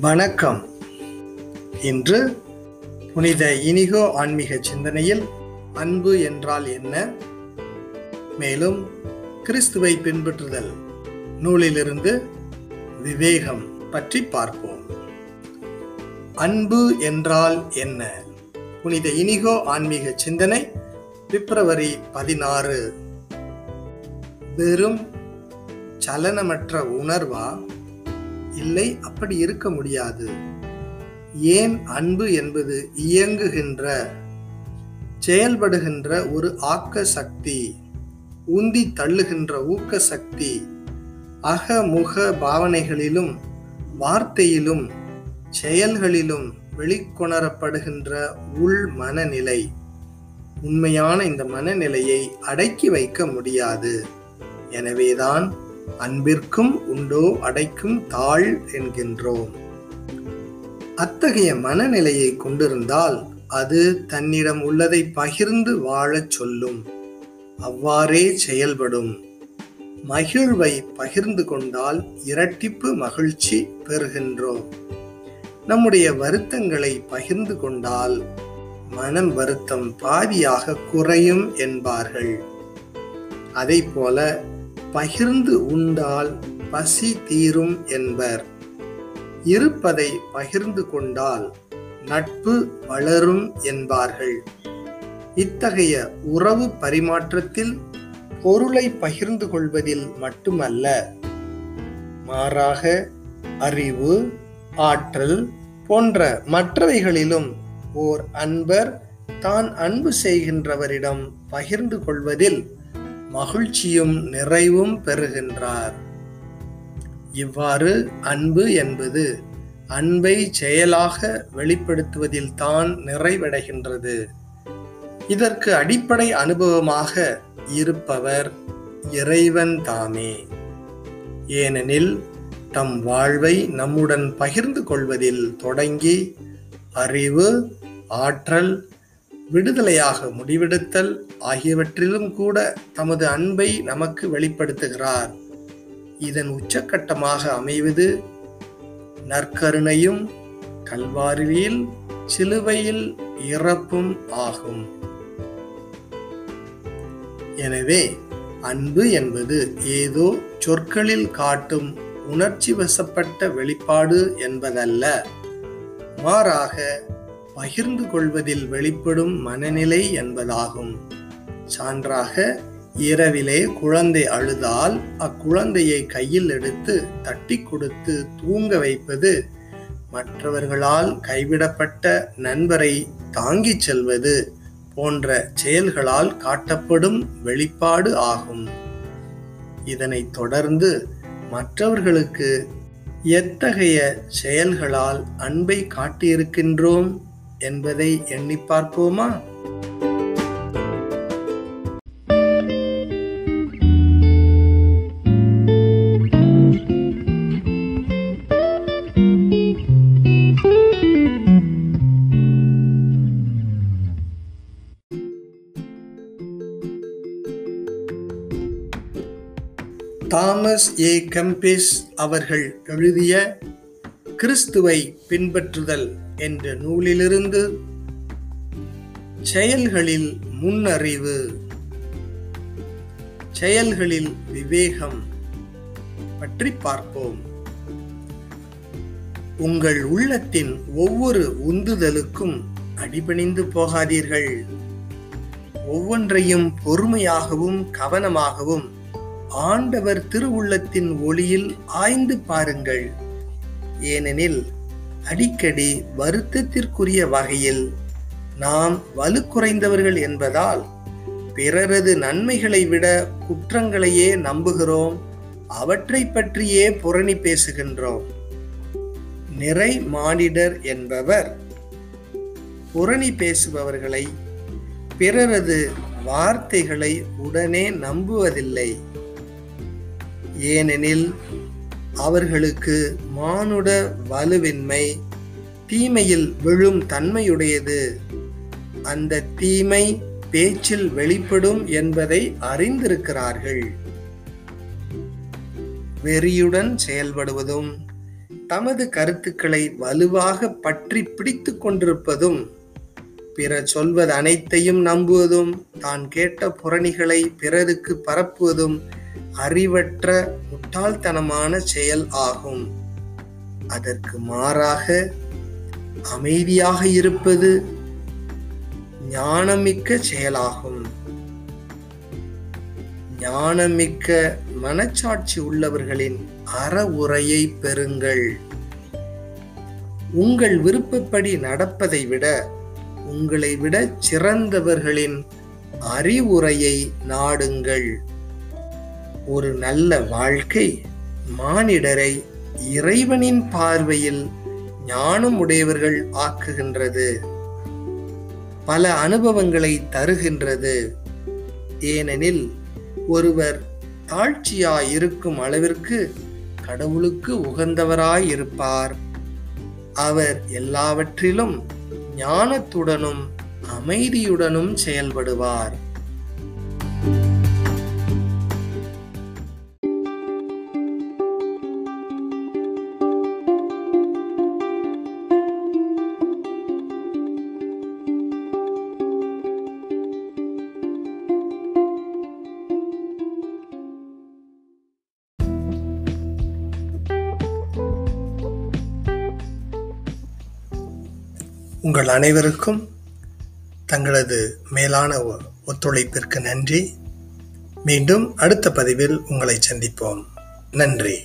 வணக்கம். இன்று புனித இனிகோ ஆன்மீக சிந்தனையில் அன்பு என்றால் என்ன? மேலும் கிறிஸ்துவை பின்பற்றுதல் நூலிலிருந்து விவேகம் பற்றி பார்ப்போம். அன்பு என்றால் என்ன? புனித இனிகோ ஆன்மீக சிந்தனை பிப்ரவரி பதினாறு. வெறும் சலனமற்ற உணர்வா? இல்லை அப்படி இருக்க முடியாது. ஏன் அன்பு என்பது இயங்குகின்ற செயல்படுகின்ற ஒரு ஆக்க சக்தி உந்தி தள்ளுகின்ற ஊக்க சக்தி அகமுக பாவனைகளிலும் வார்த்தையிலும் செயல்களிலும் வெளிக்கொணரப்படுகின்ற உள் மனநிலை. உண்மையான இந்த மனநிலையை அடக்கி வைக்க முடியாது. எனவேதான் அன்பிற்கும் உண்டோ அடைக்கும் தாழ் என்கின்றோம். அத்தகைய மனநிலையை கொண்டிருந்தால் அது தன்னிடம் உள்ளதை பகிர்ந்து வாழச் சொல்லும். அவ்வாறே செயல்படும். மகிழ்வை பகிர்ந்து கொண்டால் இரட்டிப்பு மகிழ்ச்சி பெறுகின்றோம். நம்முடைய வருத்தங்களை பகிர்ந்து கொண்டால் மனம் வருத்தம் பாதியாக குறையும் என்பார்கள். அதை போல பகிர்ந்து உண்டால் பசி தீரும் என்பர். இருப்பதை பகிர்ந்து கொண்டால் நட்பு வளரும் என்பார்கள். இத்தகைய உறவு பரிமாற்றத்தில் பொருளை பகிர்ந்து கொள்வதில் மட்டுமல்ல மாறாக அறிவு ஆற்றல் போன்ற மற்றவைகளிலும் ஓர் அன்பர் தான் அன்பு செய்கின்றவரிடம் பகிர்ந்து கொள்வதில் மகிழ்ச்சியும் நிறைவும் பெறுகின்றார். இவ்வாறு அன்பு என்பது அன்பை செயலாக வெளிப்படுத்துவதில் தான் நிறைவடைகின்றது. இதற்கு அடிப்படை அனுபவமாக இருப்பவர் இறைவன் தாமே. ஏனெனில் தம் வாழ்வை நம்முடன் பகிர்ந்து கொள்வதில் தொடங்கி அறிவு ஆற்றல் விடுதலையாக முடிவெடுத்தல் ஆகியவற்றிலும் கூட தமது அன்பை நமக்கு வெளிப்படுத்துகிறார். இதன் உச்சக்கட்டமாக அமைவது நற்கருணையும் கல்வாரியில் சிலுவையில் இறப்பும் ஆகும். எனவே அன்பு என்பது ஏதோ சொற்களில் காட்டும் உணர்ச்சி வசப்பட்ட வெளிப்பாடு என்பதல்ல. மாறாக பகிர்ந்து கொள்வதில் வெளிப்படும் மனநிலை என்பதாகும். சான்றாக இரவிலே குழந்தை அழுதால் அக்குழந்தையை கையில் எடுத்து தட்டி கொடுத்து தூங்க வைப்பது மற்றவர்களால் கைவிடப்பட்ட நண்பரை தாங்கிச் செல்வது போன்ற செயல்களால் காட்டப்படும் வெளிப்பாடு ஆகும். இதனைத் தொடர்ந்து மற்றவர்களுக்கு எத்தகைய செயல்களால் அன்பை காட்டியிருக்கின்றோம்? என்பதை எண்ணி பார்ப்போமா? தாமஸ் ஏ கம்பிஸ் அவர்கள் எழுதிய கிறிஸ்துவை பின்பற்றுதல் என்ற நூலிலிருந்து செயல்களில் முன்னறிவு செயல்களில் விவேகம் பற்றி பார்ப்போம். உங்கள் உள்ளத்தின் ஒவ்வொரு உந்துதலுக்கும் அடிபணிந்து போகாதீர்கள். ஒவ்வொன்றையும் பொறுமையாகவும் கவனமாகவும் ஆண்டவர் திருவுள்ளத்தின் ஒளியில் ஆய்ந்து பாருங்கள். ஏனெனில் அடிக்கடி வருத்தத்திற்குரிய வகையில் நாம் வலு குறைந்தவர்கள் என்பதால் பிறரது நன்மைகளை விட குற்றங்களையே நம்புகிறோம் அவற்றை பற்றியே புரணி பேசுகின்றோம். நிறை மானிடர் என்பவர். புரணி பேசுபவர்களை பிறரது வார்த்தைகளை உடனே நம்புவதில்லை. ஏனெனில் அவர்களுக்கு மானுட வலுவின்மை தீமையில் விழும் தன்மையுடையது. அந்த தீமை பேச்சில் வெளிப்படும் என்பதை அறிந்திருக்கிறார்கள். வெறியுடன் செயல்படுவதும் தமது கருத்துக்களை வலுவாக பற்றி பிடித்து கொண்டிருப்பதும் பிறர் சொல்வது அனைத்தையும் நம்புவதும் தான் கேட்ட புறணிகளை பிறருக்கு பரப்புவதும் அறிவற்ற முட்டாள்தனமான செயல் ஆகும். அதற்கு மாறாக அமைதியாக இருப்பது ஞானமிக்க செயலாகும். ஞானமிக்க மனச்சாட்சி உள்ளவர்களின் அற உரையை பெறுங்கள். உங்கள் விருப்பப்படி நடப்பதை விட உங்களை விட சிறந்தவர்களின் அறிவுரையை நாடுங்கள். ஒரு நல்ல வாழ்க்கை மானிடரை இறைவனின் பார்வையில் ஞானம் உடையவர்கள் ஆக்குகின்றது. பல அனுபவங்களை தருகின்றது. ஏனெனில் ஒருவர் தாழ்ச்சியாய் இருக்கும் அளவிற்கு கடவுளுக்கு உகந்தவராய் இருப்பார் அவர் எல்லாவற்றிலும் ஞானத்துடனும் அமைதியுடனும் செயல்படுவார். உங்கள் அனைவருக்கும் தங்களது மேலான ஒத்துழைப்பிற்கு நன்றி. மீண்டும் அடுத்த பதிவில் உங்களை சந்திப்போம். நன்றி.